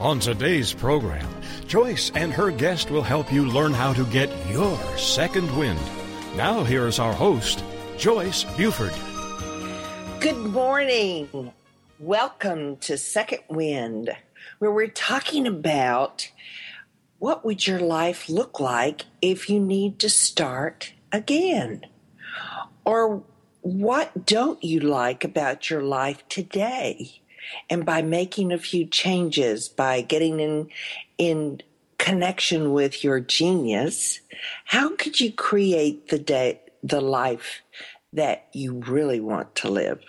On today's program, Joyce and her guest will help you learn how to get your second wind. Now, here is our host, Joyce Buford. Good morning. Welcome to Second Wind, where we're talking about what would your life look like if you need to start again? Or what don't you like about your life today? And by making a few changes, by getting in, in connection with your genius, how could you create the day, the life that you really want to live?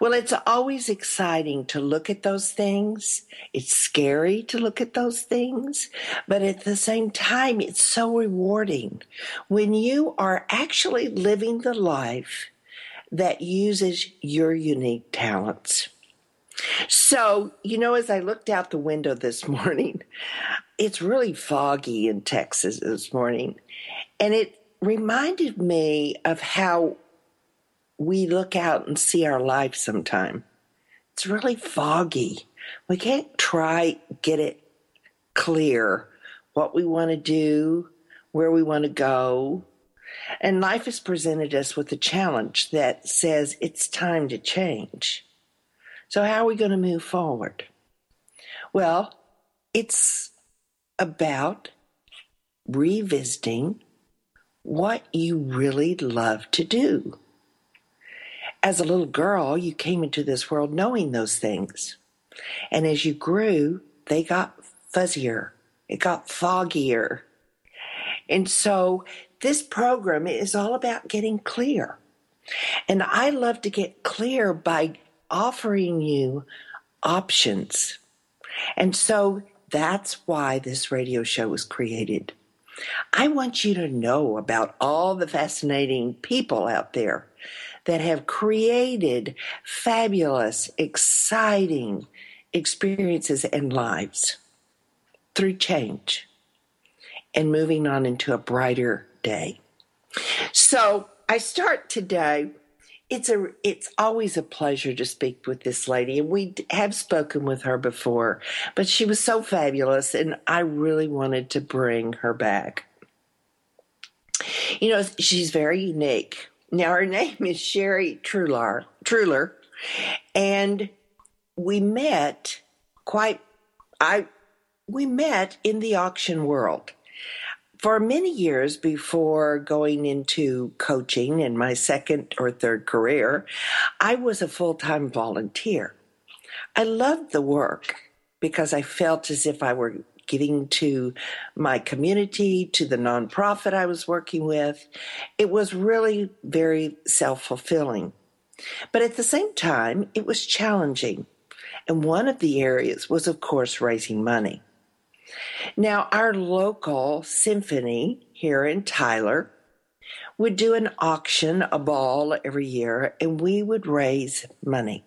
Well, it's always exciting to look at those things. It's scary to look at those things, but at the same time, it's so rewarding when you are actually living the life that uses your unique talents. So, you know, as I looked out the window this morning, it's really foggy in Texas this morning. And it reminded me of how we look out and see our life sometime. It's really foggy. We can't try get it clear what we want to do, where we want to go. And life has presented us with a challenge that says it's time to change. So, how are we going to move forward? Well, it's about revisiting what you really love to do. As a little girl, you came into this world knowing those things. And as you grew, they got fuzzier, it got foggier. And so, this program is all about getting clear. And I love to get clear by offering you options. And so that's why this radio show was created. I want you to know about all the fascinating people out there that have created fabulous, exciting experiences and lives through change and moving on into a brighter day. So I start today it's a it's always a pleasure to speak with this lady and we have spoken with her before but she was so fabulous and i really wanted to bring her back. You know she's very unique. Now her name is sherry Truhlar Truhlar and we met quite i we met in the auction world for many years before going into coaching in my second or third career, I was a full time volunteer. I loved the work because I felt as if I were giving to my community, to the nonprofit I was working with. It was really very self fulfilling. But at the same time, it was challenging. And one of the areas was, of course, raising money. Now, our local symphony here in Tyler would do an auction, a ball every year, and we would raise money.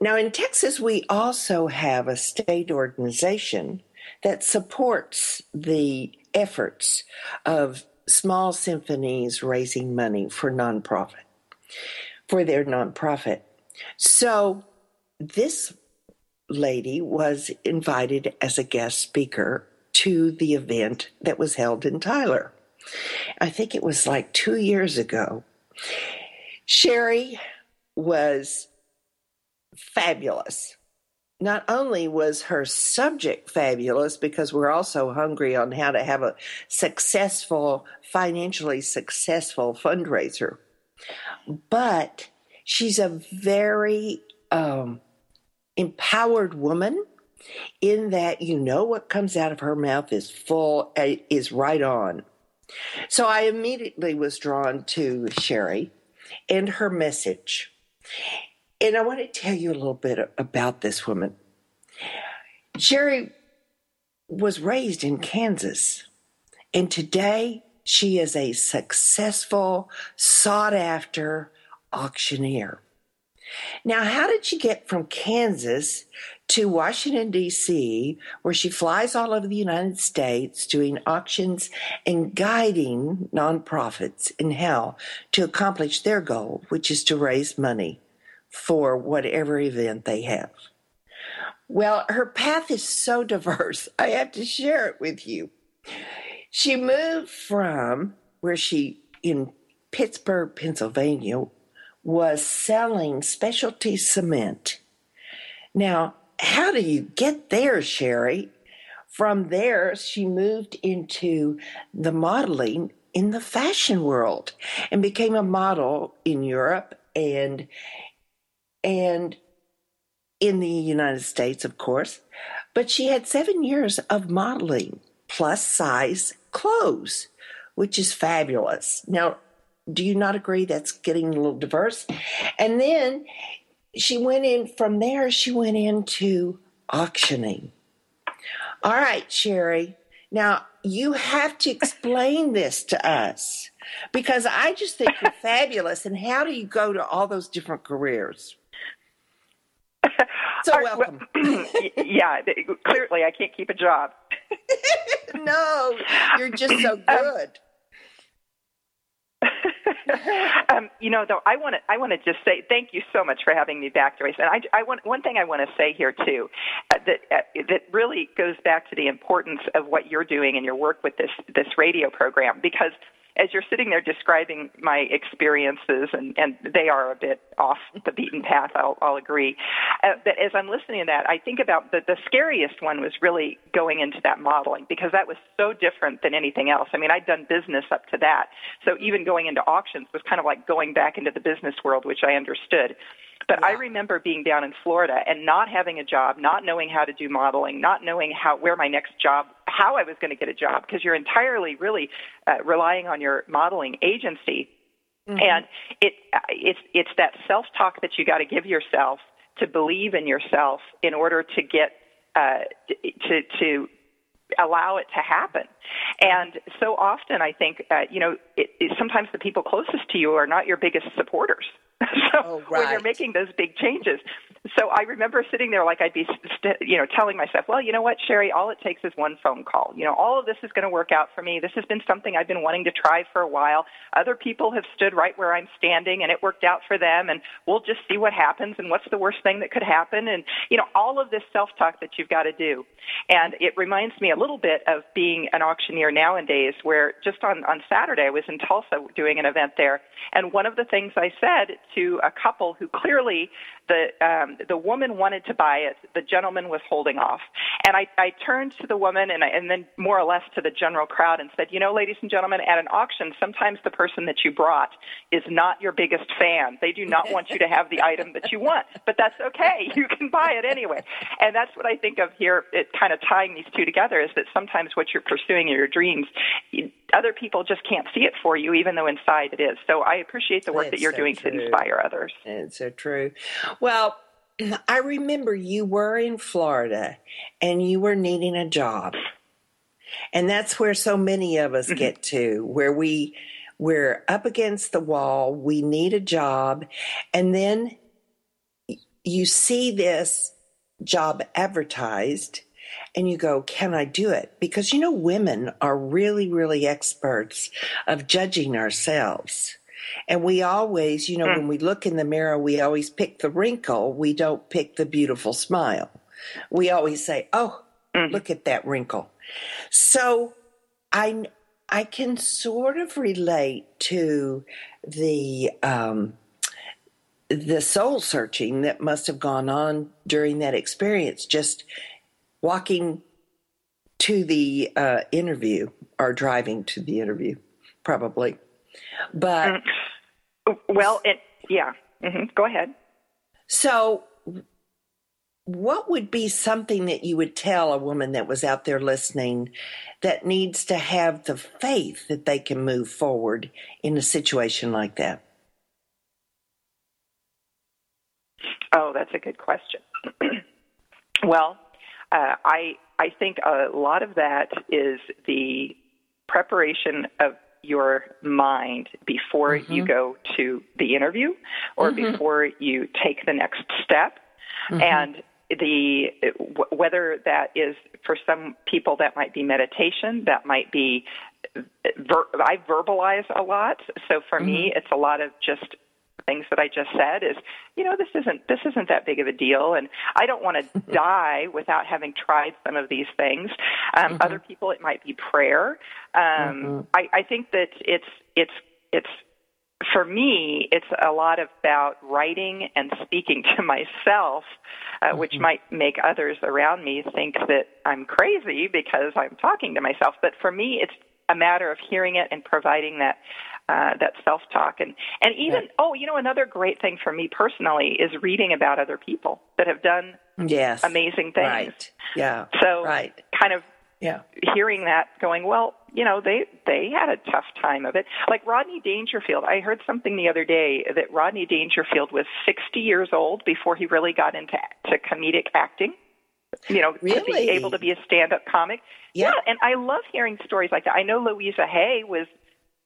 Now, in Texas, we also have a state organization that supports the efforts of small symphonies raising money for nonprofit, for their nonprofit. So, this lady was invited as a guest speaker to the event that was held in Tyler. I think it was like two years ago. Sherry was fabulous. Not only was her subject fabulous because we're also hungry on how to have a successful, financially successful fundraiser, but she's a very um, empowered woman in that you know what comes out of her mouth is full, uh, is right on. So I immediately was drawn to Sherry and her message. And I want to tell you a little bit about this woman. Sherry was raised in Kansas, and today she is a successful, sought after auctioneer. Now, how did she get from Kansas to Washington, D.C., where she flies all over the United States doing auctions and guiding nonprofits in how to accomplish their goal, which is to raise money for whatever event they have? Well, her path is so diverse, I have to share it with you. She moved from where she, in Pittsburgh, Pennsylvania, was selling specialty cement. Now, how do you get there, Sherry? From there, she moved into the modeling in the fashion world and became a model in Europe and and in the United States, of course. But she had seven years of modeling plus size clothes, which is fabulous. Now, do you not agree that's getting a little diverse? And then she went in from there, she went into auctioning. All right, Sherry. Now, you have to explain this to us because I just think you're fabulous. And how do you go to all those different careers? So welcome. yeah, clearly I can't keep a job. no, you're just so good. um, you know, though, I want to I want to just say thank you so much for having me back, Joyce. And I, I want one thing I want to say here too, uh, that uh, that really goes back to the importance of what you're doing in your work with this this radio program because as you're sitting there describing my experiences, and, and they are a bit off the beaten path, I'll, I'll agree. Uh, but as I'm listening to that, I think about the, the scariest one was really going into that modeling because that was so different than anything else. I mean, I'd done business up to that. So even going into auctions was kind of like going back into the business world, which I understood. But yeah. I remember being down in Florida and not having a job, not knowing how to do modeling, not knowing how where my next job, how I was going to get a job, because you're entirely really uh, relying on your modeling agency, mm-hmm. and it uh, it's it's that self talk that you got to give yourself to believe in yourself in order to get uh, to to allow it to happen. And so often, I think, uh, you know, it, it, sometimes the people closest to you are not your biggest supporters. so oh, right. when you're making those big changes, so I remember sitting there like I'd be, st- you know, telling myself, well, you know what, Sherry, all it takes is one phone call. You know, all of this is going to work out for me. This has been something I've been wanting to try for a while. Other people have stood right where I'm standing and it worked out for them and we'll just see what happens and what's the worst thing that could happen. And, you know, all of this self-talk that you've got to do. And it reminds me a little bit of being an auctioneer nowadays where just on, on Saturday I was in Tulsa doing an event there. And one of the things I said to a couple who clearly the um, the woman wanted to buy it. The gentleman was holding off, and I, I turned to the woman and I, and then more or less to the general crowd and said, you know, ladies and gentlemen, at an auction, sometimes the person that you brought is not your biggest fan. They do not want you to have the item that you want, but that's okay. You can buy it anyway. And that's what I think of here. It kind of tying these two together is that sometimes what you're pursuing in your dreams, other people just can't see it for you, even though inside it is. So I appreciate the work that you're so doing true. to inspire others. It's so true. Well, I remember you were in Florida and you were needing a job. And that's where so many of us mm-hmm. get to, where we we're up against the wall, we need a job, and then you see this job advertised and you go, Can I do it? Because you know, women are really, really experts of judging ourselves. And we always, you know, mm. when we look in the mirror, we always pick the wrinkle. We don't pick the beautiful smile. We always say, oh, mm. look at that wrinkle. So I, I can sort of relate to the, um, the soul searching that must have gone on during that experience, just walking to the uh, interview or driving to the interview, probably. But mm. Well, it yeah. Mm-hmm. Go ahead. So what would be something that you would tell a woman that was out there listening that needs to have the faith that they can move forward in a situation like that? Oh, that's a good question. well, uh, I I think a lot of that is the preparation of your mind before mm-hmm. you go to the interview or mm-hmm. before you take the next step. Mm-hmm. And the whether that is for some people that might be meditation, that might be ver- I verbalize a lot. So for me, mm-hmm. it's a lot of just things that I just said is, you know, this isn't this isn't that big of a deal, and I don't want to die without having tried some of these things. Um, mm-hmm. Other people, it might be prayer. Um, mm-hmm. I, I think that it's it's it's for me, it's a lot about writing and speaking to myself, uh, mm-hmm. which might make others around me think that I'm crazy because I'm talking to myself. But for me, it's a matter of hearing it and providing that uh, that self talk and and even oh you know another great thing for me personally is reading about other people that have done yes. amazing things. Right. Yeah. So right. kind of yeah. hearing that going well you know they they had a tough time of it. Like rodney dangerfield i heard something the other day that rodney dangerfield was 60 years old before he really got into to comedic acting you know, really? to be able to be a stand-up comic. Yeah. yeah, and I love hearing stories like that. I know Louise Hay was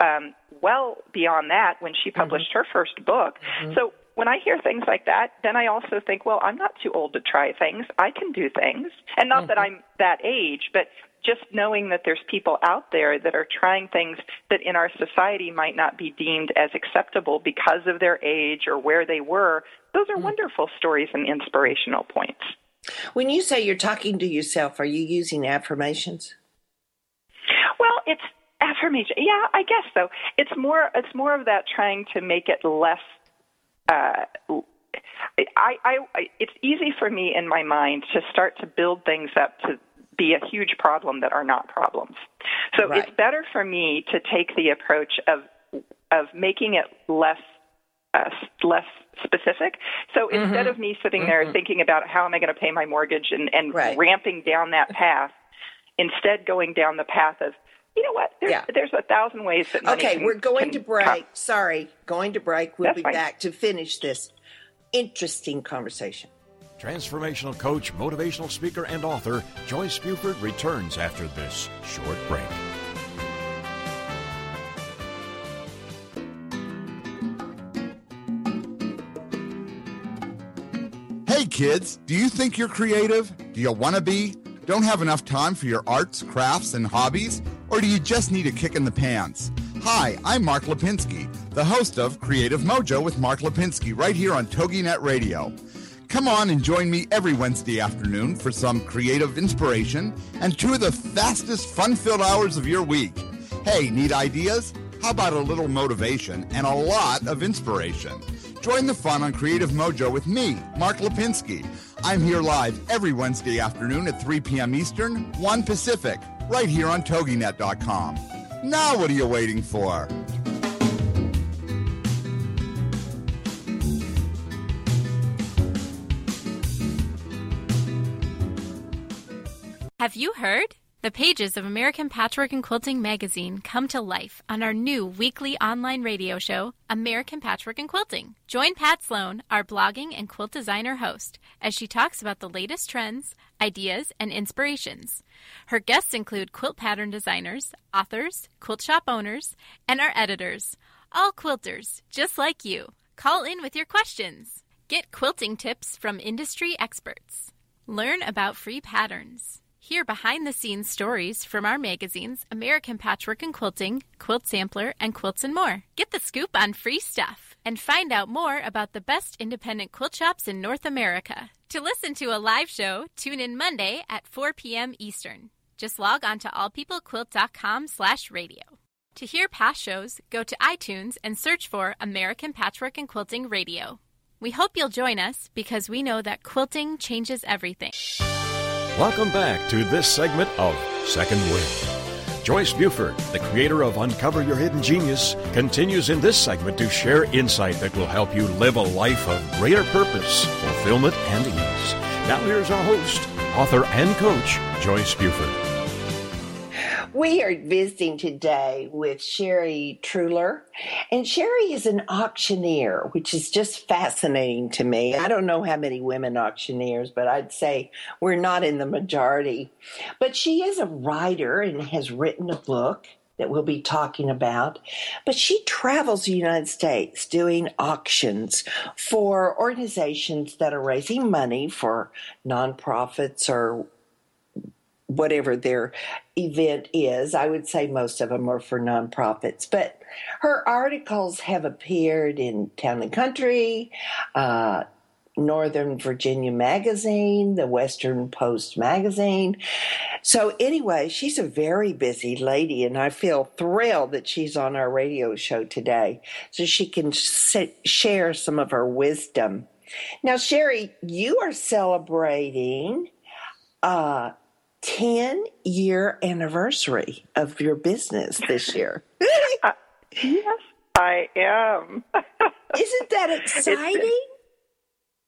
um, well beyond that when she published mm-hmm. her first book. Mm-hmm. So when I hear things like that, then I also think, well, I'm not too old to try things. I can do things. And not mm-hmm. that I'm that age, but just knowing that there's people out there that are trying things that in our society might not be deemed as acceptable because of their age or where they were, those are mm-hmm. wonderful stories and inspirational points. When you say you're talking to yourself, are you using affirmations? Well, it's affirmation. Yeah, I guess so. It's more it's more of that trying to make it less uh I, I, I it's easy for me in my mind to start to build things up to be a huge problem that are not problems. So right. it's better for me to take the approach of of making it less uh, less specific. So mm-hmm. instead of me sitting there mm-hmm. thinking about how am I going to pay my mortgage and, and right. ramping down that path, instead going down the path of you know what? There's, yeah. there's a thousand ways that money Okay, can, we're going to break. Come. Sorry, going to break. We'll That's be fine. back to finish this interesting conversation. Transformational coach, motivational speaker, and author Joyce Buford returns after this short break. Hey kids, do you think you're creative? Do you want to be? Don't have enough time for your arts, crafts, and hobbies? Or do you just need a kick in the pants? Hi, I'm Mark Lipinski, the host of Creative Mojo with Mark Lipinski, right here on TogiNet Radio. Come on and join me every Wednesday afternoon for some creative inspiration and two of the fastest fun filled hours of your week. Hey, need ideas? How about a little motivation and a lot of inspiration? Join the fun on Creative Mojo with me, Mark Lipinski. I'm here live every Wednesday afternoon at 3 p.m. Eastern, 1 Pacific, right here on TogiNet.com. Now, what are you waiting for? Have you heard? The pages of American Patchwork and Quilting magazine come to life on our new weekly online radio show, American Patchwork and Quilting. Join Pat Sloan, our blogging and quilt designer host, as she talks about the latest trends, ideas, and inspirations. Her guests include quilt pattern designers, authors, quilt shop owners, and our editors, all quilters, just like you. Call in with your questions. Get quilting tips from industry experts. Learn about free patterns. Hear behind the scenes stories from our magazines American Patchwork and Quilting, Quilt Sampler, and Quilts and More. Get the scoop on free stuff and find out more about the best independent quilt shops in North America. To listen to a live show, tune in Monday at 4 p.m. Eastern. Just log on to allpeoplequilt.com slash radio. To hear past shows, go to iTunes and search for American Patchwork and Quilting Radio. We hope you'll join us because we know that quilting changes everything. Welcome back to this segment of Second Wind. Joyce Buford, the creator of Uncover Your Hidden Genius, continues in this segment to share insight that will help you live a life of greater purpose, fulfillment, and ease. Now here's our host, author and coach, Joyce Buford. We are visiting today with Sherry Truhlar, and Sherry is an auctioneer, which is just fascinating to me. I don't know how many women auctioneers, but I'd say we're not in the majority. But she is a writer and has written a book that we'll be talking about. But she travels the United States doing auctions for organizations that are raising money for nonprofits or whatever their event is. I would say most of them are for nonprofits, but her articles have appeared in Town and Country, uh, Northern Virginia Magazine, the Western Post Magazine. So, anyway, she's a very busy lady, and I feel thrilled that she's on our radio show today so she can share some of her wisdom. Now, Sherry, you are celebrating uh, 10 year anniversary of your business this year. uh, yes, I am. Isn't that exciting?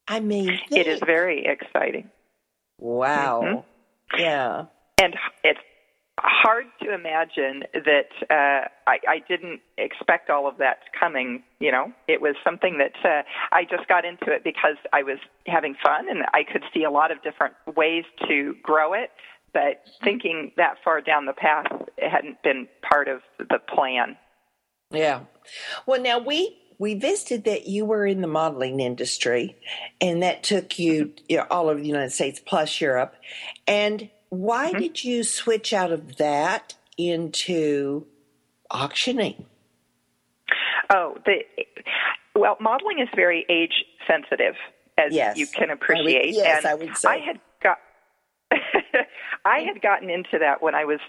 I mean, it is very exciting. Wow. Mm-hmm. Yeah. And it's hard to imagine that uh, I, I didn't expect all of that coming. You know, it was something that uh, I just got into it because I was having fun and I could see a lot of different ways to grow it but thinking that far down the path it hadn't been part of the plan. Yeah. Well, now we we visited that you were in the modeling industry, and that took you, you know, all over the United States plus Europe. And why mm-hmm. did you switch out of that into auctioning? Oh, the well, modeling is very age sensitive, as yes. you can appreciate. I would, yes, and I would say. I had I had gotten into that when I was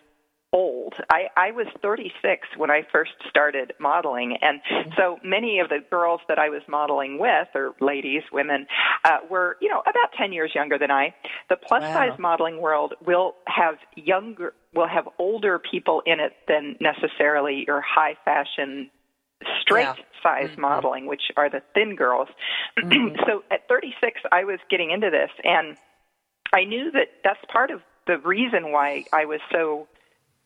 old. I, I was 36 when I first started modeling, and mm-hmm. so many of the girls that I was modeling with, or ladies, women, uh, were you know about 10 years younger than I. The plus wow. size modeling world will have younger, will have older people in it than necessarily your high fashion straight yeah. size mm-hmm. modeling, which are the thin girls. Mm-hmm. so at 36, I was getting into this, and I knew that that's part of the reason why I was so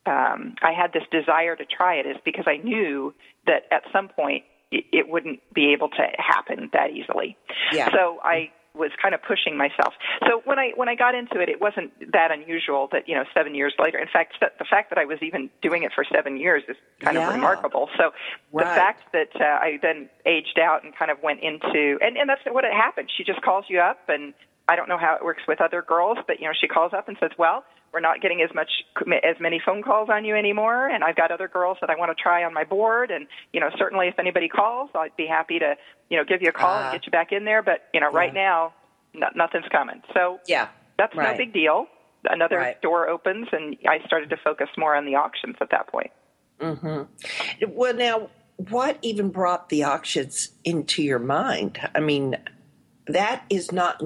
um, I had this desire to try it is because I knew that at some point it, it wouldn't be able to happen that easily. Yeah. So I was kind of pushing myself. So when I when I got into it, it wasn't that unusual that you know seven years later. In fact, the fact that I was even doing it for seven years is kind yeah. of remarkable. So right. the fact that uh, I then aged out and kind of went into and and that's what it happened. She just calls you up and I don't know how it works with other girls, but you know, she calls up and says, "Well, we're not getting as much as many phone calls on you anymore, and I've got other girls that I want to try on my board, and you know, certainly if anybody calls, I'd be happy to you know give you a call uh, and ah. get you back in there. But you know, yeah. right now, no, nothing's coming. So yeah, that's right. no big deal. Another right. door opens, and I started to focus more on the auctions at that point. Mm-hmm. Well, now, what even brought the auctions into your mind? I mean, that is not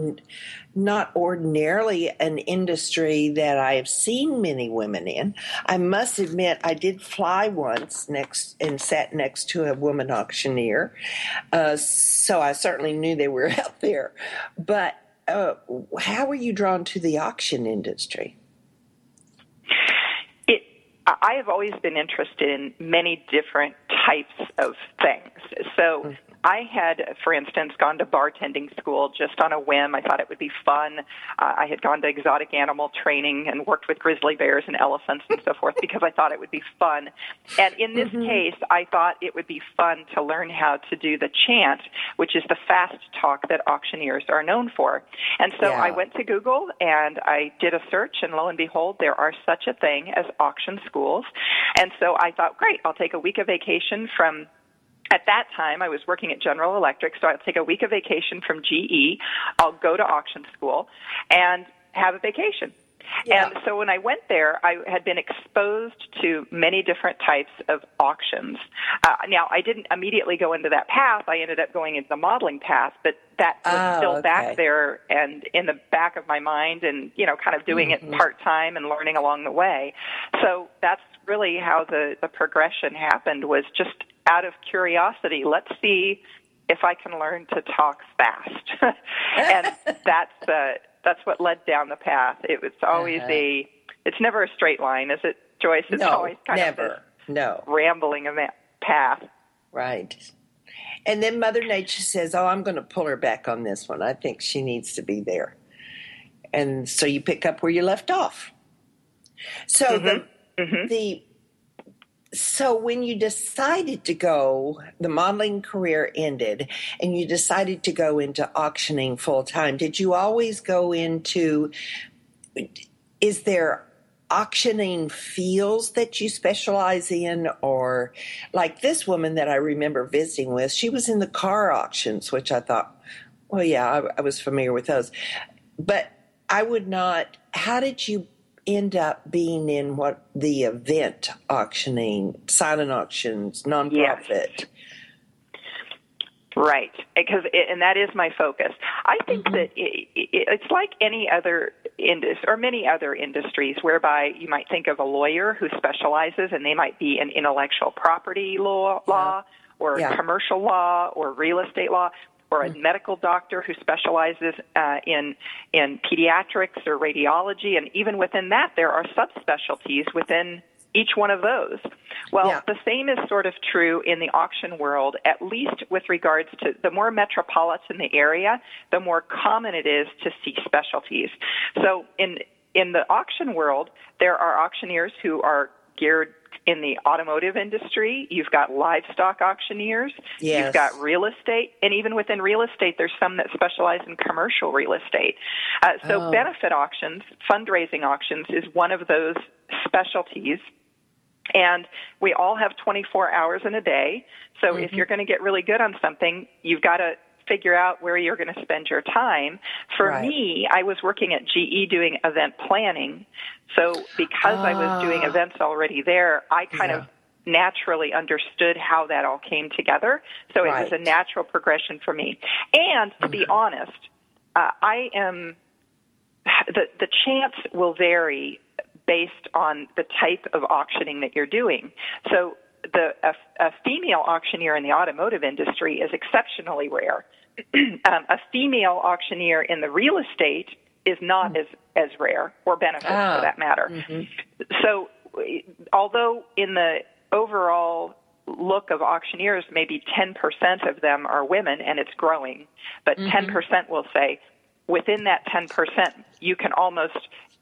not ordinarily an industry that I have seen many women in. I must admit, I did fly once next and sat next to a woman auctioneer, uh, so I certainly knew they were out there. But uh, how were you drawn to the auction industry? It, I have always been interested in many different types of things. So mm. I had, for instance, gone to bartending school just on a whim. I thought it would be fun. Uh, I had gone to exotic animal training and worked with grizzly bears and elephants and so forth because I thought it would be fun. And in this mm-hmm. case, I thought it would be fun to learn how to do the chant, which is the fast talk that auctioneers are known for. And so yeah. I went to Google and I did a search, and lo and behold, there are such a thing as auction schools. And so I thought, great, I'll take a week of vacation from at that time, I was working at General Electric, so I'll take a week of vacation from GE. I'll go to auction school and have a vacation. Yeah. And so when I went there, I had been exposed to many different types of auctions. Uh, now, I didn't immediately go into that path. I ended up going into the modeling path, but that was oh, still okay. back there and in the back of my mind and, you know, kind of doing mm-hmm. it part time and learning along the way. So that's really how the, the progression happened was just out of curiosity. Let's see if I can learn to talk fast. and that's uh, that's what led down the path. It was always Uh-huh. a. It's never a straight line, is it, Joyce? It's no, always kind never. of this no, rambling path. right. And then Mother Nature says, "Oh, I'm going to pull her back on this one. I think she needs to be there." And so you pick up where you left off. So the the so when you decided to go, the modeling career ended, and you decided to go into auctioning full time. Did you always go into? Is there auctioning fields that you specialize in, or like this woman that I remember visiting with? She was in the car auctions, which I thought, well, yeah, I, I was familiar with those, but I would not. How did you end up being in what the event auctioning, silent auctions, nonprofit? Right, because and that is my focus. I think mm-hmm. that it, it, it's like any other industry or many other industries, whereby you might think of a lawyer who specializes, and they might be in intellectual property law, law or Yeah. commercial law, or real estate law, or a medical doctor who specializes uh, in in pediatrics or radiology, and even within that, there are subspecialties within each one of those. Well, Yeah. the same is sort of true in the auction world, at least with regards to the more metropolitan the area, the more common it is to see specialties. So in in the auction world, there are auctioneers who are geared in the automotive industry. You've got livestock auctioneers. Yes. You've got real estate, and even within real estate, there's some that specialize in commercial real estate. Uh, so Oh. benefit auctions, fundraising auctions, is one of those specialties. And we all have 24 hours in a day. So if you're going to get really good on something, you've got to figure out where you're going to spend your time. For Right. me, I was working at GE doing event planning. So because I was doing Ah. events already there, I kind Yeah. of naturally understood how that all came together. So it was a natural progression for me. And to be honest, uh, I am the the chance will vary based on the type of auctioning that you're doing. So the a, a female auctioneer in the automotive industry is exceptionally rare. um, a female auctioneer in the real estate is not as as rare or benefits Ah. for that matter. So although in the overall look of auctioneers, maybe 10% of them are women and it's growing, but 10% will say within that 10%, you can almost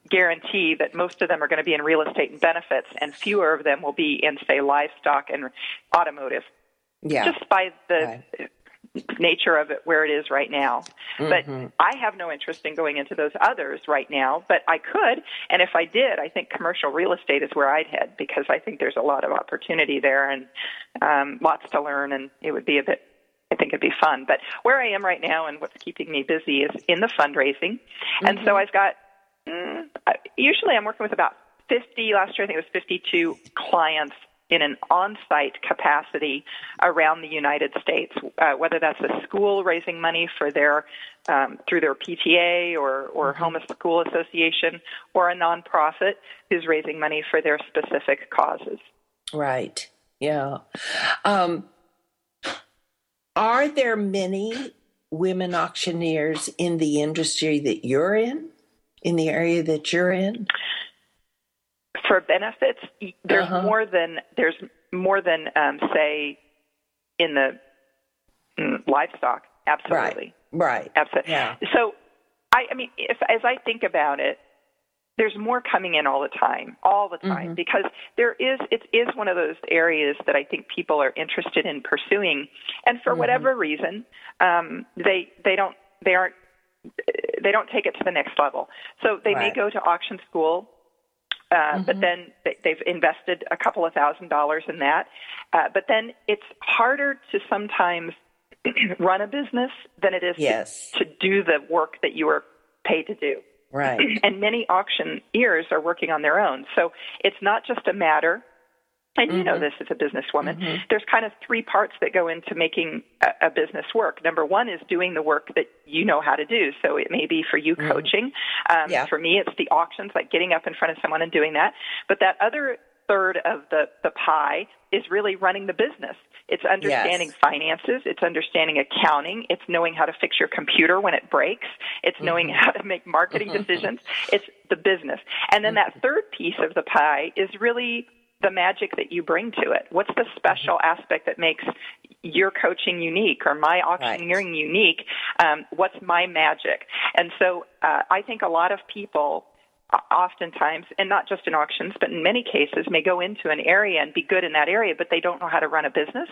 guarantee that most of them are going to be in real estate and benefits and fewer of them will be in, say, livestock and automotive. Yeah. Just by the Right. Nature of it where it is right now. But I have no interest in going into those others right now, but I could. And if I did, I think commercial real estate is where I'd head because I think there's a lot of opportunity there and um, lots to learn, and it would be a bit. I think it'd be fun. But where I am right now and what's keeping me busy is in the fundraising. And so I've got, mm, I- usually I'm working with about 50, last year I think it was 52 clients in an on-site capacity around the United States, uh, whether that's a school raising money for their um, through their PTA or or Home School Association, or a nonprofit who's raising money for their specific causes. Right. Yeah. Um, are there many women auctioneers in the industry that you're in, in the area that you're in? For benefits, there's Uh-huh. more than there's more than um, say in the mm, livestock. Absolutely. Right. Absolutely. Yeah. So, I, I mean, if, as I think about it, there's more coming in all the time, all the time, Mm-hmm. because there is it is one of those areas that I think people are interested in pursuing, and for Mm-hmm. whatever reason, um, they they don't they aren't they don't take it to the next level. So they may Right. Mm-hmm. go to auction school. Uh, But then they, they've invested a couple of thousand dollars in that. Uh, but then it's harder to sometimes run a business than it is to- Yes. to do the work that you are paid to do. Right. And many auctioneers are working on their own. So it's not just a matter, and you know mm-hmm. this as a businesswoman, mm-hmm. there's kind of three parts that go into making a, a business work. Number one is doing the work that you know how to do. So it may be for you mm-hmm. coaching. Um, Yeah. For me, it's the auctions, like getting up in front of someone and doing that. But that other third of the, the pie is really running the business. It's understanding Yes. finances. It's understanding accounting. It's knowing how to fix your computer when it breaks. It's knowing how to make marketing decisions. It's the business. And then that third piece of the pie is really the magic that you bring to it. What's the special aspect that makes your coaching unique or my auctioneering unique? Um, what's my magic? And so uh, I think a lot of people oftentimes, and not just in auctions, but in many cases, may go into an area and be good in that area, but they don't know how to run a business.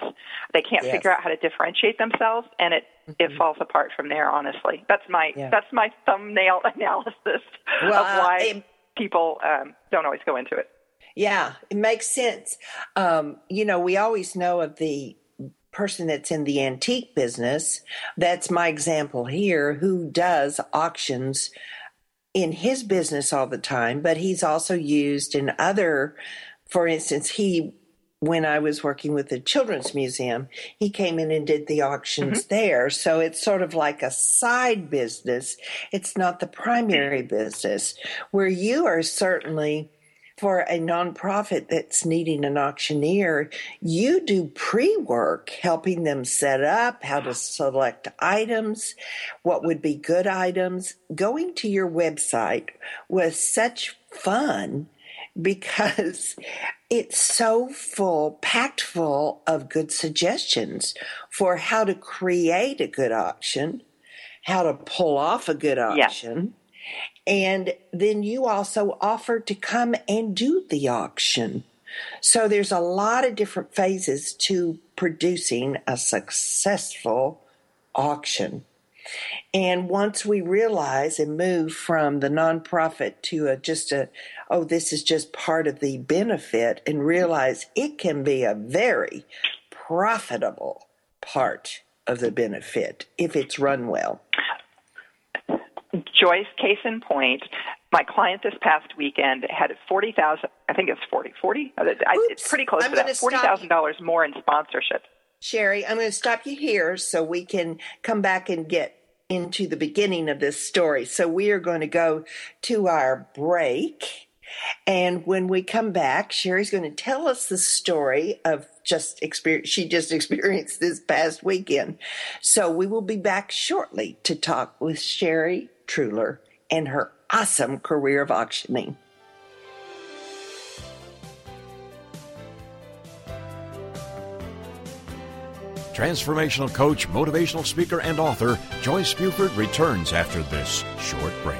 They can't Yes. figure out how to differentiate themselves, and it it falls apart from there. Honestly, that's my Yeah. that's my thumbnail analysis Well, of why it- people um, don't always go into it. Yeah, it makes sense. Um, you know, we always know of the person that's in the antique business. That's my example here, who does auctions in his business all the time, but he's also used in other, for instance, he when I was working with the Children's Museum, he came in and did the auctions there. So it's sort of like a side business. It's not the primary business. Where you are certainly for a nonprofit that's needing an auctioneer, you do pre work, helping them set up, how to select items, what would be good items. Going to your website was such fun because it's so full, packed full of good suggestions for how to create a good auction, how to pull off a good Yeah. And then you also offer to come and do the auction. So there's a lot of different phases to producing a successful auction. And once we realize and move from the nonprofit to a just a, oh, this is just part of the benefit, and realize it can be a very profitable part of the benefit if it's run well. Joyce, case in point, my client this past weekend had forty thousand. I think it's forty. Forty. I- It's pretty close I'm to that. Forty thousand dollars more in sponsorship. Sherry, I'm going to stop you here so we can come back and get into the beginning of this story. So we are going to go to our break. And when we come back, Sherry's going to tell us the story of just experience she just experienced this past weekend. So we will be back shortly to talk with Sherry Truhlar and her awesome career of auctioning. Transformational coach, motivational speaker, and author Joyce Buford returns after this short break.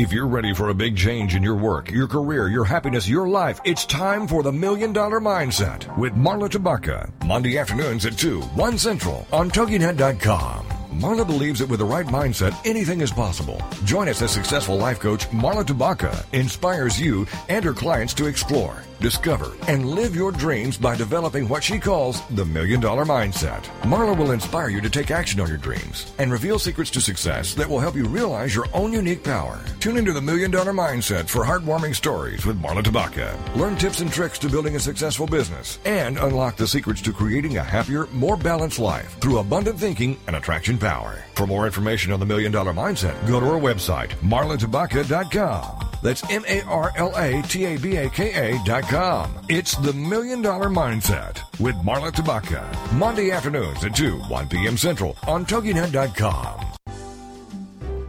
If you're ready for a big change in your work, your career, your happiness, your life, it's time for the Million Dollar Mindset with Marla Tabaka. Monday afternoons at 2, 1 Central on TogiNet.com. Marla believes that with the right mindset, anything is possible. Join us as successful life coach Marla Tabaka inspires you and her clients to explore, discover, and live your dreams by developing what she calls the Million Dollar Mindset. Marla will inspire you to take action on your dreams and reveal secrets to success that will help you realize your own unique power. Tune into the Million Dollar Mindset for heartwarming stories with Marla Tabaka. Learn tips and tricks to building a successful business and unlock the secrets to creating a happier, more balanced life through abundant thinking and attraction power. For more information on the Million Dollar Mindset, go to our website, marlatabaka.com. That's M A R L A T A B A K A dot com. It's the Million Dollar Mindset with Marla Tabaka. Monday afternoons at 2, 1 p.m. Central on TogiNet.com.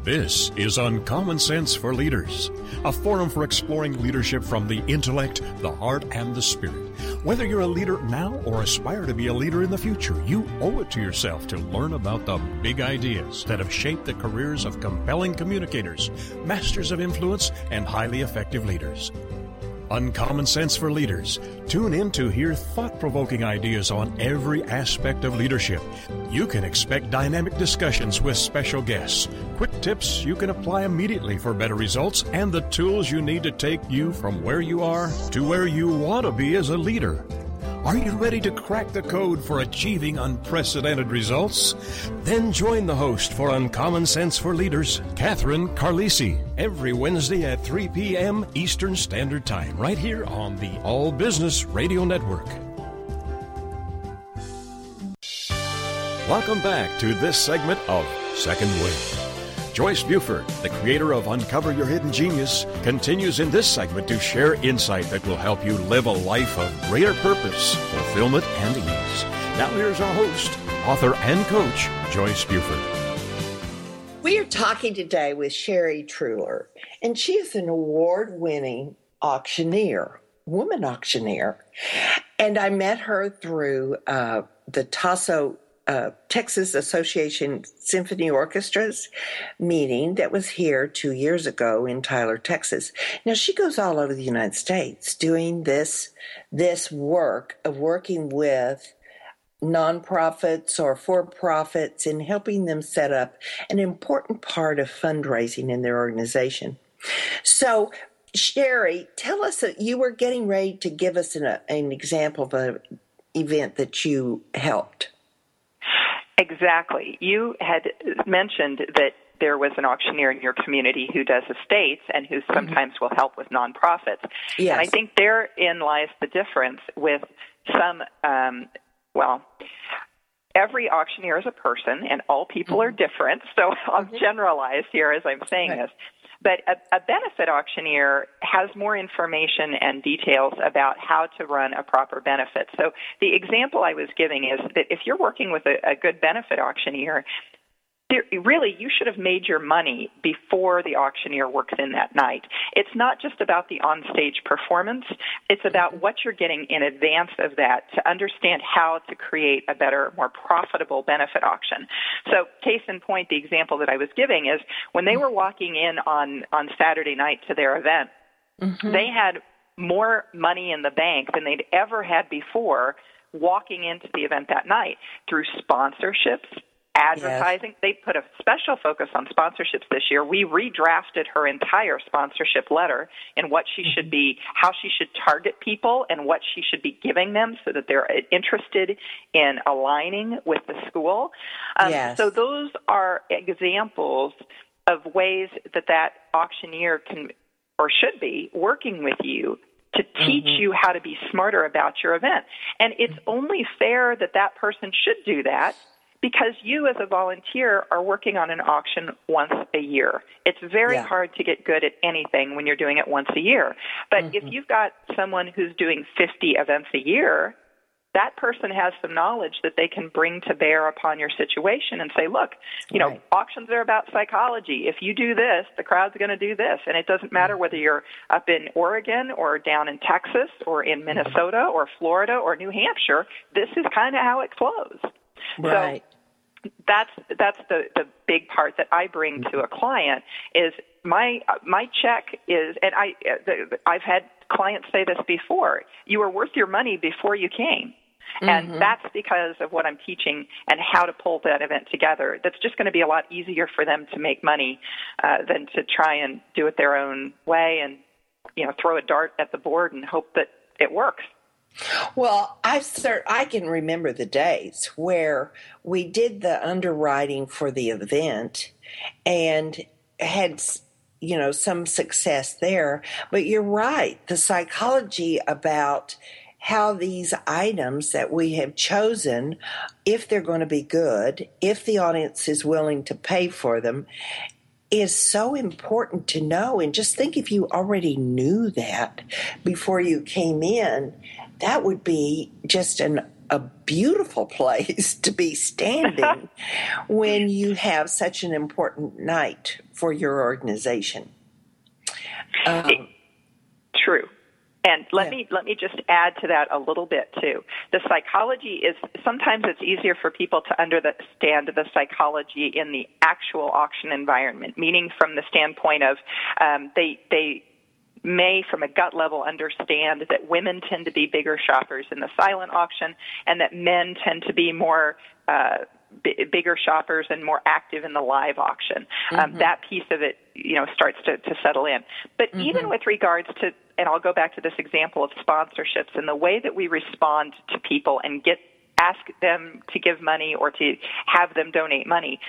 This is Uncommon Sense for Leaders, a forum for exploring leadership from the intellect, the heart, and the spirit. Whether you're a leader now or aspire to be a leader in the future, you owe it to yourself to learn about the big ideas that have shaped the careers of compelling communicators, masters of influence, and highly effective leaders. Uncommon Sense for Leaders. Tune in to hear thought provoking ideas on every aspect of leadership. You can expect dynamic discussions with special guests, quick tips you can apply immediately for better results, and the tools you need to take you from where you are to where you want to be as a leader. Are you ready to crack the code for achieving unprecedented results? Then join the host for Uncommon Sense for Leaders, Catherine Carlisi, every Wednesday at 3 p.m. Eastern Standard Time, right here on the All Business Radio Network. Welcome back to this segment of Second Wind. Joyce Buford, the creator of Uncover Your Hidden Genius, continues in this segment to share insight that will help you live a life of greater purpose, fulfillment, and ease. Now, here's our host, author, and coach, Joyce Buford. We are talking today with Sherry Truhlar, and she is an award winning auctioneer, woman auctioneer. And I met her through uh, the Tasso uh, Texas Association Symphony Orchestras meeting that was here two years ago in Tyler, Texas. Now she goes all over the United States doing this this work of working with nonprofits or for profits and helping them set up an important part of fundraising in their organization. So, Sherry, tell us that you were getting ready to give us an, an example of an event that you helped. Exactly. You had mentioned that there was an auctioneer in your community who does estates and who mm-hmm. sometimes mm-hmm. will help with nonprofits. Yes. And I think therein lies the difference with some, um, well, every auctioneer is a person and all people mm-hmm. are different. So I'll mm-hmm. generalize here as I'm saying right. this. But a, a, benefit auctioneer has more information and details about how to run a proper benefit. So the example I was giving is that if you're working with a, a good benefit auctioneer, really, you should have made your money before the auctioneer works in that night. It's not just about the onstage performance, it's about what you're getting in advance of that to understand how to create a better, more profitable benefit auction. So, case in point, the example that I was giving is when they were walking in on, on Saturday night to their event, mm-hmm. they had more money in the bank than they'd ever had before walking into the event that night through sponsorships, advertising. Yes. They put a special focus on sponsorships this year. We redrafted her entire sponsorship letter and what she mm-hmm. should be, how she should target people and what she should be giving them so that they're interested in aligning with the school. Um, yes. So those are examples of ways that that auctioneer can or should be working with you to teach mm-hmm. you how to be smarter about your event. And it's mm-hmm. only fair that that person should do that because you as a volunteer are working on an auction once a year. It's very yeah. hard to get good at anything when you're doing it once a year. But mm-hmm. if you've got someone who's doing 50 events a year, that person has some knowledge that they can bring to bear upon your situation and say, look, you know, right. auctions are about psychology. If you do this, the crowd's going to do this. And it doesn't matter whether you're up in Oregon or down in Texas or in Minnesota or Florida or New Hampshire. This is kind of how it flows. Right. So that's that's the the big part that I bring to a client is my my check is and I the, I've had clients say this before. You were worth your money before you came. And mm-hmm. that's because of what I'm teaching and how to pull that event together. That's just going to be a lot easier for them to make money uh, than to try and do it their own way and you know throw a dart at the board and hope that it works. Well, I cert- I can remember the days where we did the underwriting for the event and had you know some success there, but you're right, the psychology about how these items that we have chosen, if they're going to be good, if the audience is willing to pay for them, is so important to know. And just think if you already knew that before you came in, that would be just an a beautiful place to be standing when you have such an important night for your organization. Um, True. And let yeah. me let me just add to that a little bit too. The psychology is sometimes it's easier for people to understand the psychology in the actual auction environment, meaning from the standpoint of um, they they may, from a gut level, understand that women tend to be bigger shoppers in the silent auction, and that men tend to be more. Uh, b- bigger shoppers and more active in the live auction. Um, mm-hmm. Um, that piece of it, you know, starts to, to settle in. But mm-hmm. even with regards to, and I'll go back to this example of sponsorships and the way that we respond to people and get ask them to give money or to have them donate money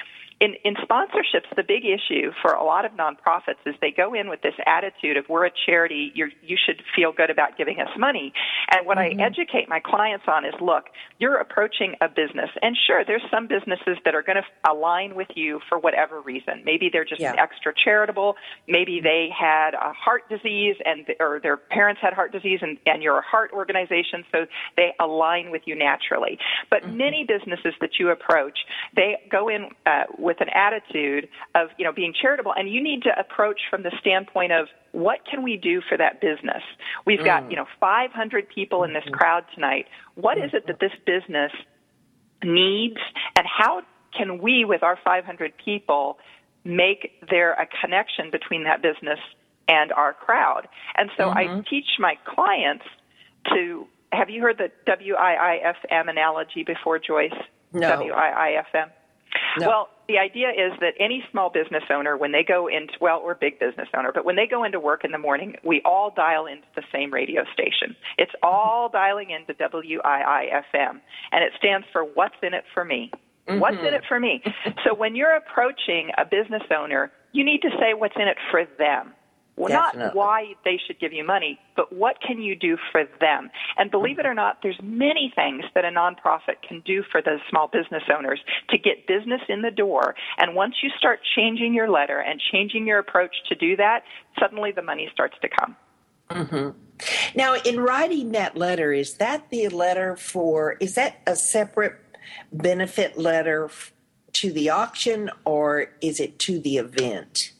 in, in sponsorships, the big issue for a lot of nonprofits is they go in with this attitude of we're a charity, you're, you should feel good about giving us money. And what mm-hmm. I educate my clients on is look, you're approaching a business, and sure, there's some businesses that are going to align with you for whatever reason. Maybe they're just yeah. extra charitable. Maybe they had a heart disease, and or their parents had heart disease, and, and you're a heart organization, so they align with you naturally. But mm-hmm. many businesses that you approach, they go in uh, with an attitude of you know being charitable, and you need to approach from the standpoint of what can we do for that business? We've mm. got you know 500 people in this mm-hmm. crowd tonight. What is it that this business needs, and how can we, with our 500 people, make there a connection between that business and our crowd? And so mm-hmm. I teach my clients to. Have you heard the WIIFM analogy before, Joyce? No. WIIFM. No. Well, the idea is that any small business owner, when they go into, well, or big business owner, but when they go into work in the morning, we all dial into the same radio station. It's all dialing into WIIFM, and it stands for What's in It for Me. Mm-hmm. What's in it for me? so when you're approaching a business owner, you need to say what's in it for them. Well, Definitely. not why they should give you money, but what can you do for them? And believe it or not, there's many things that a nonprofit can do for those small business owners to get business in the door. And once you start changing your letter and changing your approach to do that, suddenly the money starts to come. Mm-hmm. Now, in writing that letter, is that the letter for, is that a separate benefit letter to the auction or is it to the event?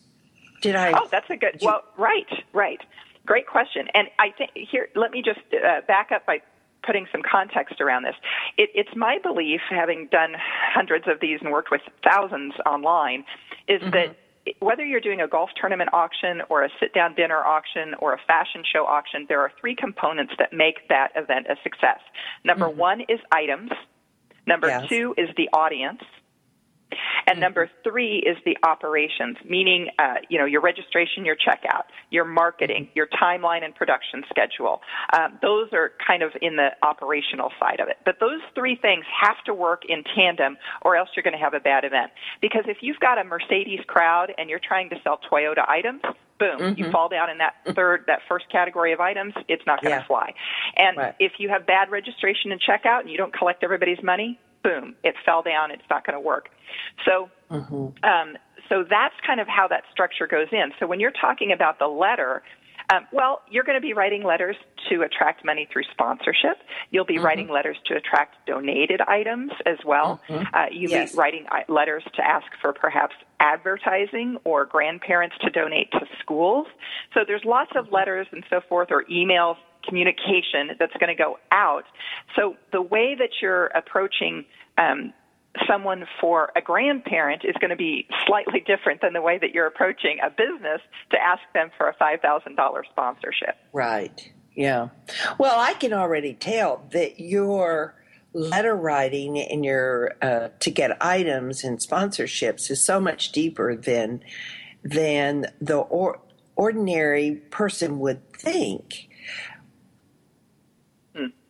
Did I? Oh, that's a good. Well, right, right. Great question. And I think here, let me just uh, back up by putting some context around this. It, it's my belief, having done hundreds of these and worked with thousands online, is mm-hmm. that whether you're doing a golf tournament auction or a sit down dinner auction or a fashion show auction, there are three components that make that event a success. Number mm-hmm. one is items. Number yes. two is the audience. And number three is the operations, meaning, uh, you know, your registration, your checkout, your marketing, your timeline and production schedule. Um, those are kind of in the operational side of it. But those three things have to work in tandem or else you're going to have a bad event. Because if you've got a Mercedes crowd and you're trying to sell Toyota items, boom, mm-hmm. you fall down in that third, that first category of items, it's not going to yeah. fly. And right. if you have bad registration and checkout and you don't collect everybody's money, boom, it fell down. It's not going to work. So, mm-hmm. um, so that's kind of how that structure goes in. So when you're talking about the letter, um, well, you're going to be writing letters to attract money through sponsorship. You'll be mm-hmm. writing letters to attract donated items as well. Mm-hmm. Uh, you'll yes. be writing uh, letters to ask for perhaps advertising or grandparents to donate to schools. So there's lots of letters and so forth or emails communication that's going to go out. So the way that you're approaching um, someone for a grandparent is going to be slightly different than the way that you're approaching a business to ask them for a $5,000 sponsorship. Right. Yeah. Well, I can already tell that your letter writing and your uh, to get items and sponsorships is so much deeper than than the or, ordinary person would think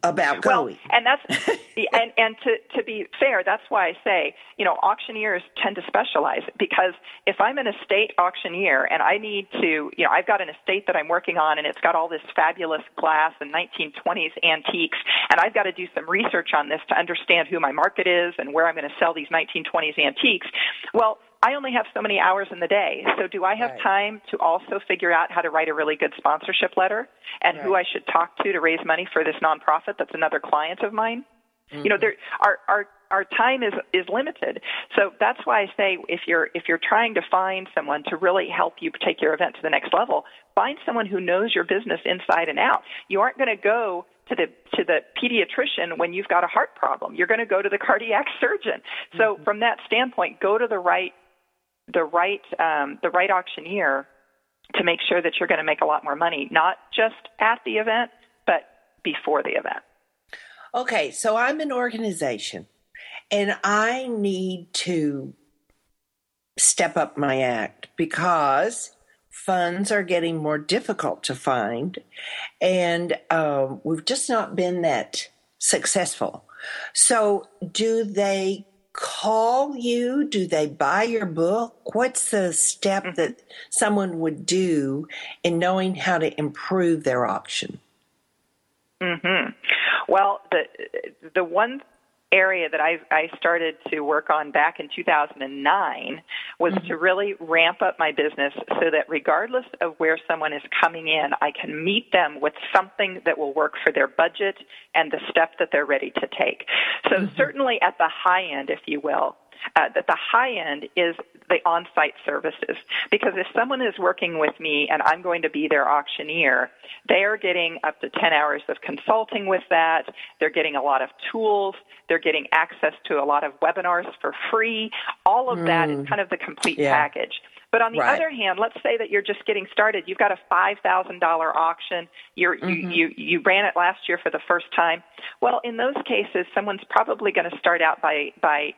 about well, going. And that's and and to to be fair, that's why I say you know auctioneers tend to specialize because if I'm an estate auctioneer and I need to you know I've got an estate that I'm working on and it's got all this fabulous glass and 1920s antiques and I've got to do some research on this to understand who my market is and where I'm going to sell these 1920s antiques. Well, I only have so many hours in the day. So do I have right. time to also figure out how to write a really good sponsorship letter and right. who I should talk to to raise money for this nonprofit that's another client of mine? Mm-hmm. You know, there our our our time is is limited. So that's why I say if you're if you're trying to find someone to really help you take your event to the next level, find someone who knows your business inside and out. You aren't going to go to the to the pediatrician when you've got a heart problem. You're going to go to the cardiac surgeon. So mm-hmm. from that standpoint, go to the right the right um, the right auctioneer to make sure that you're going to make a lot more money, not just at the event, but before the event. Okay, so I'm an organization and I need to step up my act because funds are getting more difficult to find and um, we've just not been that successful. So, do they call you? Do they buy your book? What's the step mm-hmm. that someone would do in knowing how to improve their auction? Mm-hmm. Well, the the one area that I, I started to work on back in 2009 was mm-hmm. to really ramp up my business so that regardless of where someone is coming in, I can meet them with something that will work for their budget and the step that they're ready to take. So mm-hmm. certainly at the high end, if you will, uh, that the high end is the on-site services. Because if someone is working with me and I'm going to be their auctioneer, they are getting up to 10 hours of consulting with that. They're getting a lot of tools. They're getting access to a lot of webinars for free. All of mm. that is mm. kind of the complete yeah. package. But on the right. other hand, let's say that you're just getting started. You've got a five thousand dollar auction. You're, mm-hmm. you you you ran it last year for the first time. Well, in those cases, someone's probably going to start out by by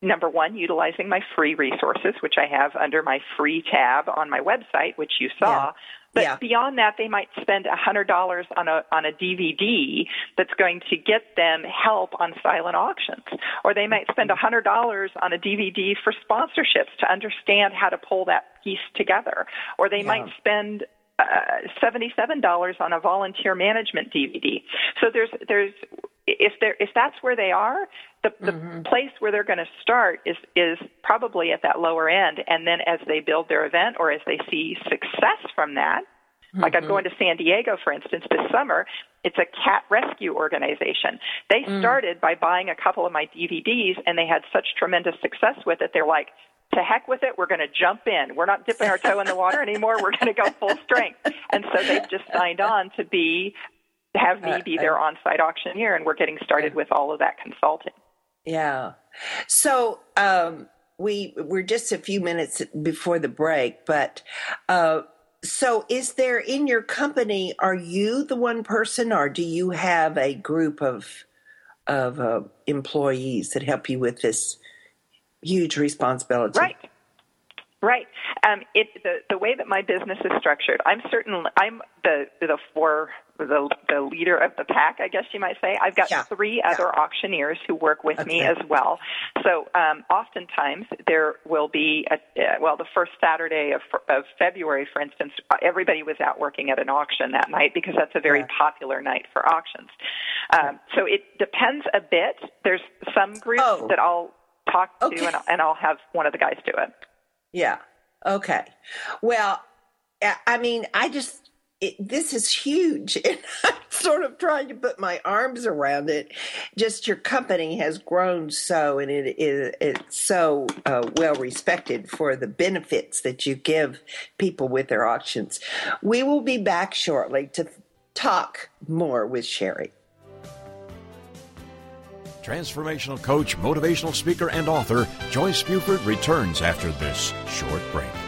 number one, utilizing my free resources, which I have under my free tab on my website, which you saw. Yeah. But yeah. beyond that, they might spend a hundred dollars on a on a DVD that's going to get them help on silent auctions, or they might spend a hundred dollars on a DVD for sponsorships to understand how to pull that piece together, or they yeah. might spend uh, $77 on a volunteer management DVD. So there's there's if they if that's where they are, the the mm-hmm. place where they're going to start is is probably at that lower end, and then as they build their event or as they see success from that. Mm-hmm. Like I'm mm-hmm. going to San Diego, for instance, this summer. It's a cat rescue organization. They mm. started by buying a couple of my DVDs, and they had such tremendous success with it. They're like, to heck with it, we're going to jump in. We're not dipping our toe in the water anymore. We're going to go full strength. And so they've just signed on to be have me uh, be their on-site auctioneer, and we're getting started with all of that consulting. Yeah. So um, we we're just a few minutes before the break, but uh, so is there in your company? Are you the one person, or do you have a group of of uh, employees that help you with this huge responsibility? Right. Right. Um, it, the the way that my business is structured, I'm certain I'm the the four the the leader of the pack, I guess you might say. I've got yeah. three other auctioneers who work with okay. me as well. So um, oftentimes there will be a, uh, well the first Saturday of of February, for instance, everybody was out working at an auction that night because that's a very yeah. popular night for auctions. Um, so it depends a bit. There's some groups oh. that I'll talk okay. to and, and I'll have one of the guys do it. Yeah. Okay. Well, I mean, I just it, this is huge, and I'm sort of trying to put my arms around it. Just your company has grown so, and it is it's so uh, well respected for the benefits that you give people with their auctions. We will be back shortly to talk more with Sherry transformational coach, motivational speaker, and author, Joyce Buford returns after this short break.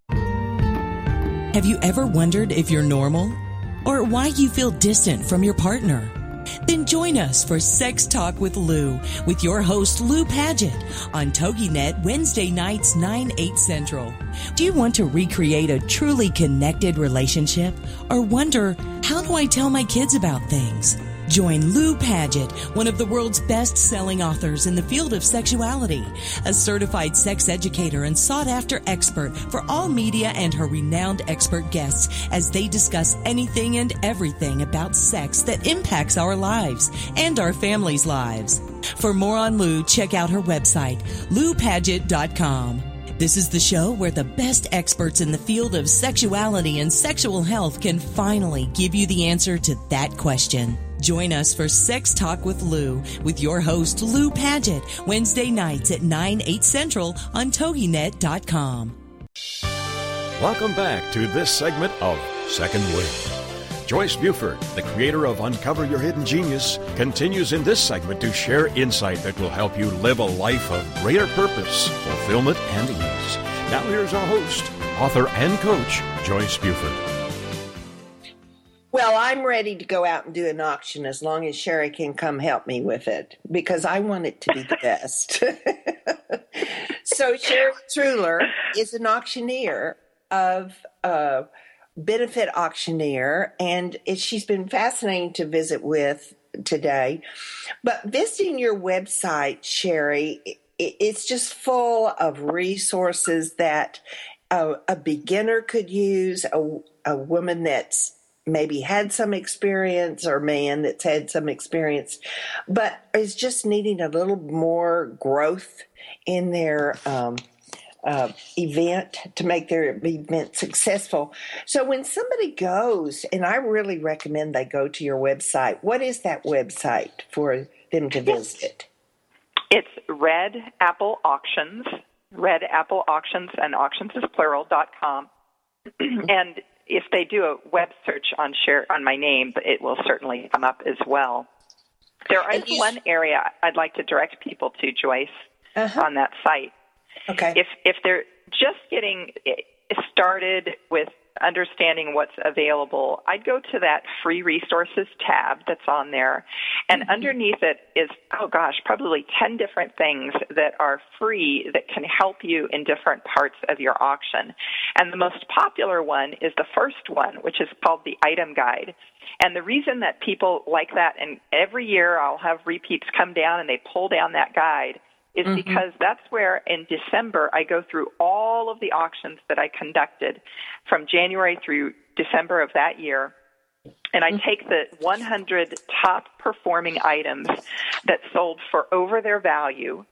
Have you ever wondered if you're normal? Or why you feel distant from your partner? Then join us for Sex Talk with Lou with your host Lou Paget on TogiNet Wednesday nights 9 8 Central. Do you want to recreate a truly connected relationship or wonder how do I tell my kids about things? Join Lou Paget, one of the world's best selling authors in the field of sexuality, a certified sex educator and sought after expert for all media and her renowned expert guests as they discuss anything and everything about sex that impacts our lives and our families' lives. For more on Lou, check out her website, loupaget.com. This is the show where the best experts in the field of sexuality and sexual health can finally give you the answer to that question. Join us for Sex Talk with Lou with your host, Lou Paget, Wednesday nights at 9, 8 central on TogiNet.com. Welcome back to this segment of Second Wind. Joyce Buford, the creator of Uncover Your Hidden Genius, continues in this segment to share insight that will help you live a life of greater purpose, fulfillment, and ease. Now, here's our host, author, and coach, Joyce Buford. Well, I'm ready to go out and do an auction as long as Sherry can come help me with it because I want it to be the best. so, Sherry Truhlar is an auctioneer of. Uh, benefit auctioneer, and it, she's been fascinating to visit with today. But visiting your website, Sherry, it, it's just full of resources that a, a beginner could use, a, a woman that's maybe had some experience or man that's had some experience, but is just needing a little more growth in their um, uh, event to make their event successful. So when somebody goes, and I really recommend they go to your website, what is that website for them to visit? It's Red Apple Auctions, Red Apple Auctions, and auctions is plural, dot com. and if they do a web search on share on my name, it will certainly come up as well. There is one area I'd like to direct people to, Joyce, uh-huh. on that site. Okay. If if they're just getting started with understanding what's available, I'd go to that free resources tab that's on there. And mm-hmm. underneath it is, oh gosh, probably 10 different things that are free that can help you in different parts of your auction. And the most popular one is the first one, which is called the item guide. And the reason that people like that, and every year I'll have repeats come down and they pull down that guide is mm-hmm. because that's where in December I go through all of the auctions that I conducted from January through December of that year. And I mm-hmm. take the 100 top performing items that sold for over their value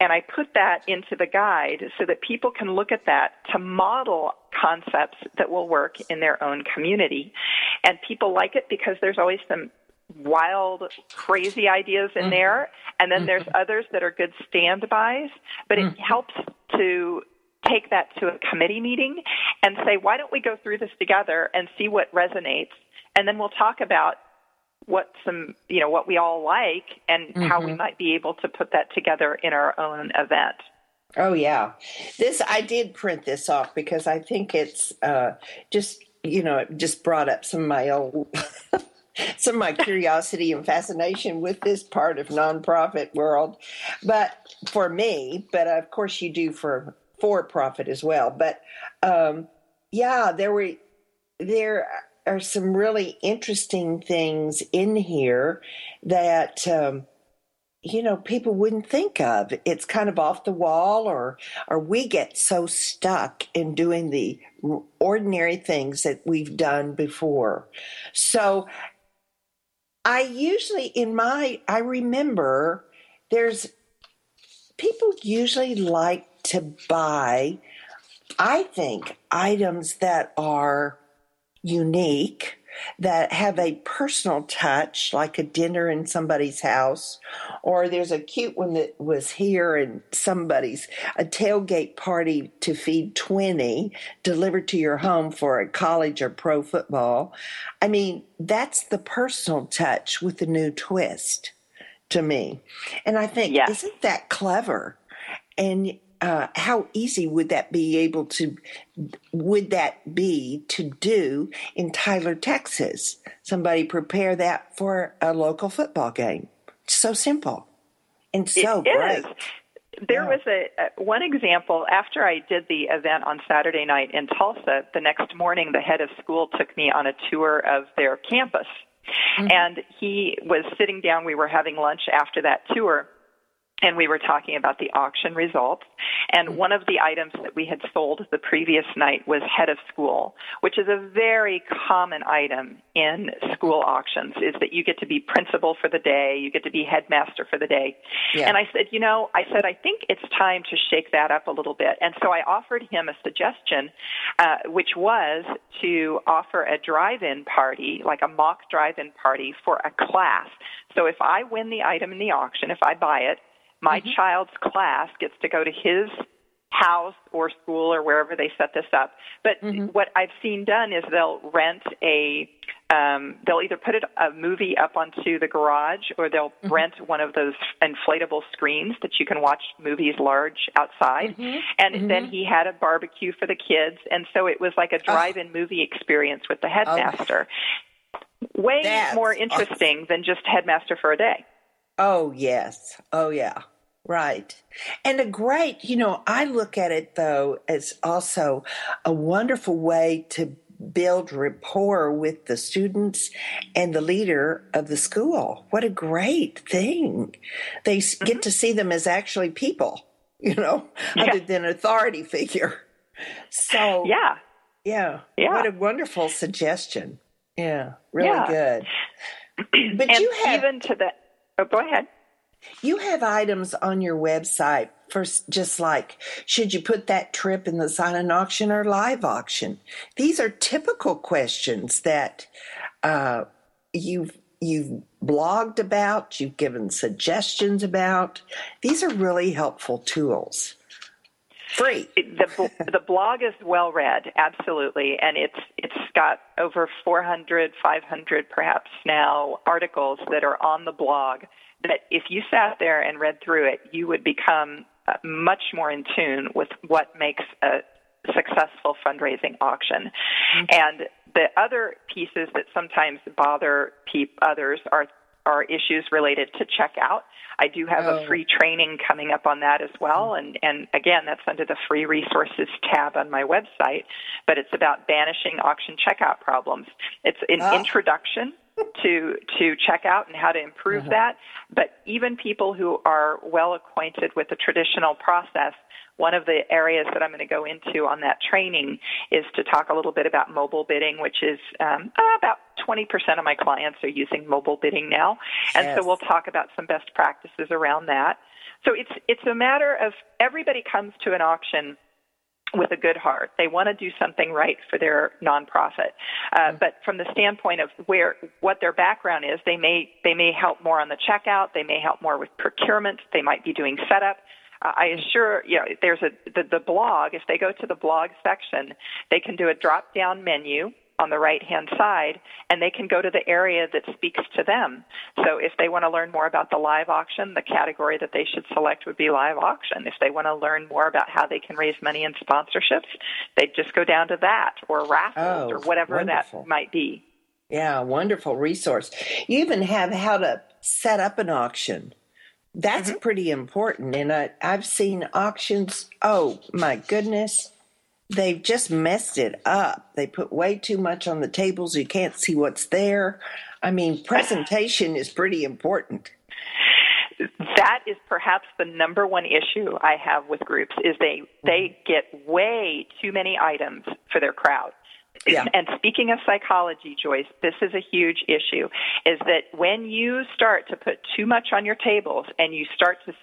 and I put that into the guide so that people can look at that to model concepts that will work in their own community. And people like it because there's always some wild, crazy ideas in mm-hmm. there, and then mm-hmm. there's others that are good standbys. But it mm-hmm. helps to take that to a committee meeting and say, why don't we go through this together and see what resonates, and then we'll talk about what some you know what we all like and how we mm-hmm. might be able to put that together in our own event. Oh yeah, this I did print this off because I think it's uh, just you know it just brought up some of my old some of my curiosity and fascination with this part of nonprofit world. But for me, but of course you do for for profit as well. But um, yeah, there were there are some really interesting things in here that. Um, you know people wouldn't think of it's kind of off the wall or or we get so stuck in doing the ordinary things that we've done before so I usually, in my, I remember there's people usually like to buy, I think, items that are unique that have a personal touch, like a dinner in somebody's house, or there's a cute one that was here in somebody's a tailgate party to feed 20 delivered to your home for a college or pro football. I mean, that's the personal touch with the new twist to me. And I think, yes. isn't that clever? And uh, how easy would that be able to would that be to do in Tyler, Texas? Somebody prepare that for a local football game. So simple and so it great. Is. There yeah. was a, a one example after I did the event on Saturday night in Tulsa. The next morning, the head of school took me on a tour of their campus Mm-hmm. And he was sitting down, we were having lunch after that tour and we were talking about the auction results. And one of the items that we had sold the previous night was head of school, which is a very common item in school auctions, is that you get to be principal for the day, you get to be headmaster for the day. Yeah. And I said, you know, I said, I think it's time to shake that up a little bit. And so I offered him a suggestion, uh, which was to offer a drive-in party, like a mock drive-in party for a class. So if I win the item in the auction, if I buy it, my mm-hmm. child's class gets to go to his house or school or wherever they set this up. But mm-hmm. what I've seen done is they'll rent a um, they'll either put it, a movie up onto the garage or they'll mm-hmm. rent one of those inflatable screens that you can watch movies large outside. Mm-hmm. And mm-hmm. then he had a barbecue for the kids. And so it was like a drive in oh. movie experience with the headmaster. Oh. Way That's more interesting awesome. than just headmaster for a day. Oh, yes. Oh, yeah. Right. And a great, you know, I look at it though as also a wonderful way to build rapport with the students and the leader of the school. What a great thing. They mm-hmm. get to see them as actually people, you know, yeah. other than authority figure. So, yeah. Yeah. Yeah. What a wonderful suggestion. Yeah. Really yeah. good. But and you have even to the Oh, go ahead. You have items on your website for just like, should you put that trip in the silent auction or live auction? These are typical questions that uh, you've you've blogged about, you've given suggestions about. These are really helpful tools. Free. the the blog is well read, absolutely, and it's it's got over 400, 500 perhaps now articles that are on the blog that if you sat there and read through it, you would become uh, much more in tune with what makes a successful fundraising auction. Mm-hmm. And the other pieces that sometimes bother pe- others are are issues related to checkout. I do have oh. a free training coming up on that as well, and and again, that's under the free resources tab on my website. But it's about banishing auction checkout problems. It's an oh. introduction to to check out and how to improve uh-huh. that. But even people who are well acquainted with the traditional process, one of the areas that I'm going to go into on that training is to talk a little bit about mobile bidding, which is um, about 20% of my clients are using mobile bidding now, and so we'll talk about some best practices around that. So it's it's a matter of everybody comes to an auction with a good heart. They want to do something right for their nonprofit. Uh, mm-hmm. but from the standpoint of where what their background is, they may they may help more on the checkout. They may help more with procurement. They might be doing setup. Uh, I assure you know there's a the, the blog. If they go to the blog section, they can do a drop down menu on the right hand side and they can go to the area that speaks to them. So if they want to learn more about the live auction, the category that they should select would be live auction. If they want to learn more about how they can raise money in sponsorships, they'd just go down to that or raffles oh, or whatever wonderful. that might be. Yeah, wonderful resource. You even have how to set up an auction. That's mm-hmm. pretty important. And I, I've seen auctions, oh my goodness they've just messed it up. They put way too much on the tables. You can't see what's there. I mean, presentation is pretty important. That is perhaps the number one issue I have with groups is they they mm-hmm. get way too many items for their crowd. Yeah. And speaking of psychology, Joyce, this is a huge issue is that when you start to put too much on your tables and you start to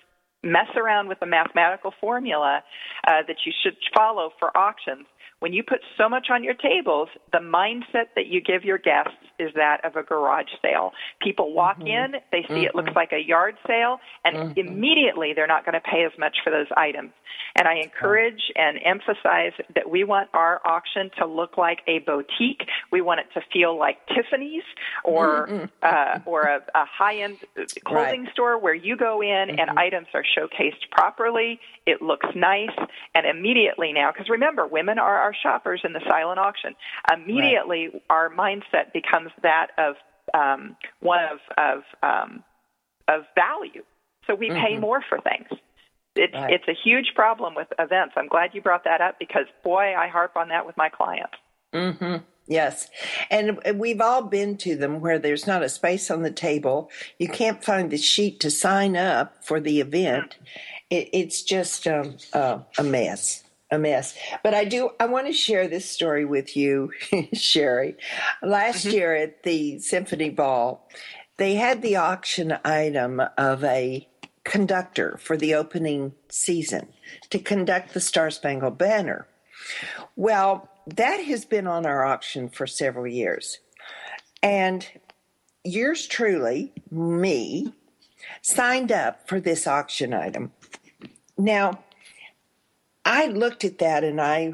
mess around with the mathematical formula uh, that you should follow for auctions. When you put so much on your tables, the mindset that you give your guests is that of a garage sale. People walk mm-hmm. in, they see mm-hmm. it looks mm-hmm. like a yard sale, and mm-hmm. immediately they're not going to pay as much for those items. And I encourage and emphasize that we want our auction to look like a boutique. We want it to feel like Tiffany's or mm-hmm. uh, or a, a high-end clothing right. store where you go in and mm-hmm. items are showcased properly. It looks nice, and immediately now, because remember, women are our shoppers in the silent auction. Immediately, right. our mindset becomes that of um, one of of um, of value. So we mm-hmm. pay more for things. It's right. it's a huge problem with events. I'm glad you brought that up because boy, I harp on that with my clients. Mhm. Yes. And we've all been to them where there's not a space on the table. You can't find the sheet to sign up for the event. It, it's just um, uh, a mess. A mess. But I do, I want to share this story with you, Sherry. Last mm-hmm. year at the Symphony Ball, they had the auction item of a conductor for the opening season to conduct the Star Spangled Banner. Well, that has been on our auction for several years. And yours truly, me, signed up for this auction item. Now, I looked at that and I,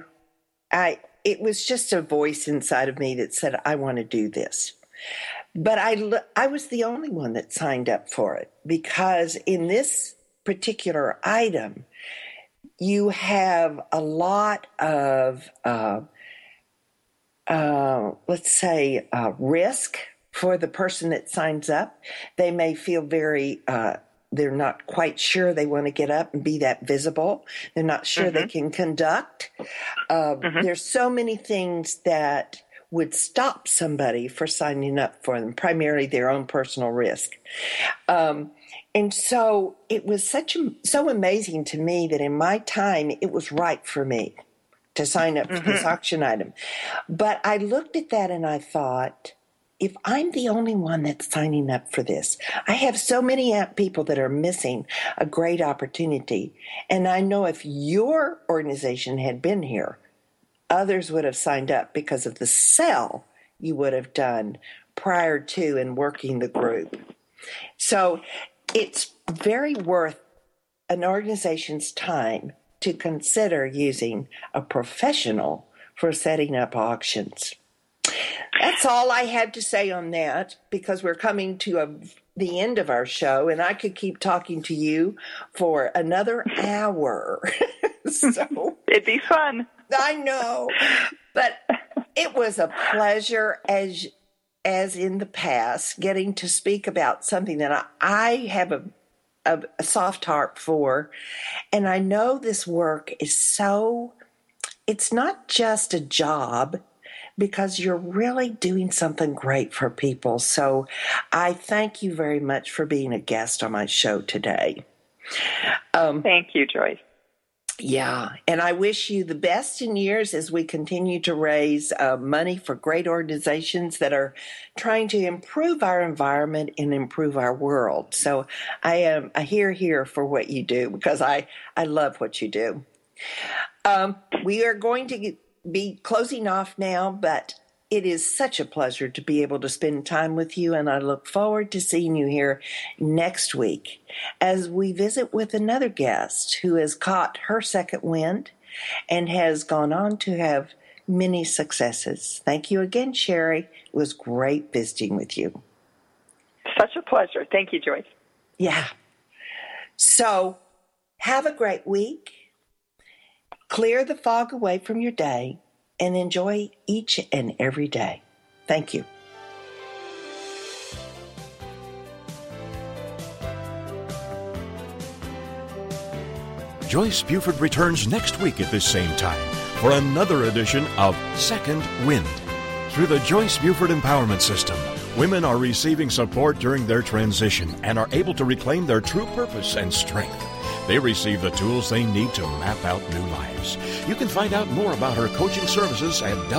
I, it was just a voice inside of me that said, I want to do this. But I, I was the only one that signed up for it because in this particular item, you have a lot of, uh, uh, let's say, uh, risk for the person that signs up. They may feel very, uh, they're not quite sure they want to get up and be that visible. They're not sure mm-hmm. they can conduct. Uh, mm-hmm. There's so many things that would stop somebody for signing up for them, primarily their own personal risk. Um, and so it was such a, so amazing to me that in my time it was right for me to sign up mm-hmm. for this mm-hmm. auction item. But I looked at that and I thought, if I'm the only one that's signing up for this, I have so many people that are missing a great opportunity. And I know if your organization had been here, others would have signed up because of the sell you would have done prior to and working the group. So it's very worth an organization's time to consider using a professional for setting up auctions. That's all I had to say on that because we're coming to a, the end of our show and I could keep talking to you for another hour. so it'd be fun. I know. But it was a pleasure as as in the past getting to speak about something that I, I have a, a, a soft heart for and I know this work is so it's not just a job because you're really doing something great for people. So I thank you very much for being a guest on my show today. Um, thank you, Joyce. Yeah, and I wish you the best in years as we continue to raise uh, money for great organizations that are trying to improve our environment and improve our world. So I am a here here for what you do because I I love what you do. Um, we are going to be closing off now, but it is such a pleasure to be able to spend time with you, and I look forward to seeing you here next week as we visit with another guest who has caught her second wind and has gone on to have many successes. Thank you again, Sherry. It was great visiting with you. Such a pleasure. Thank you, Joyce. Yeah. So, have a great week. Clear the fog away from your day and enjoy each and every day. Thank you. Joyce Buford returns next week at this same time for another edition of Second Wind. Through the Joyce Buford Empowerment System, women are receiving support during their transition and are able to reclaim their true purpose and strength. They receive the tools they need to map out new lives. You can find out more about her coaching services at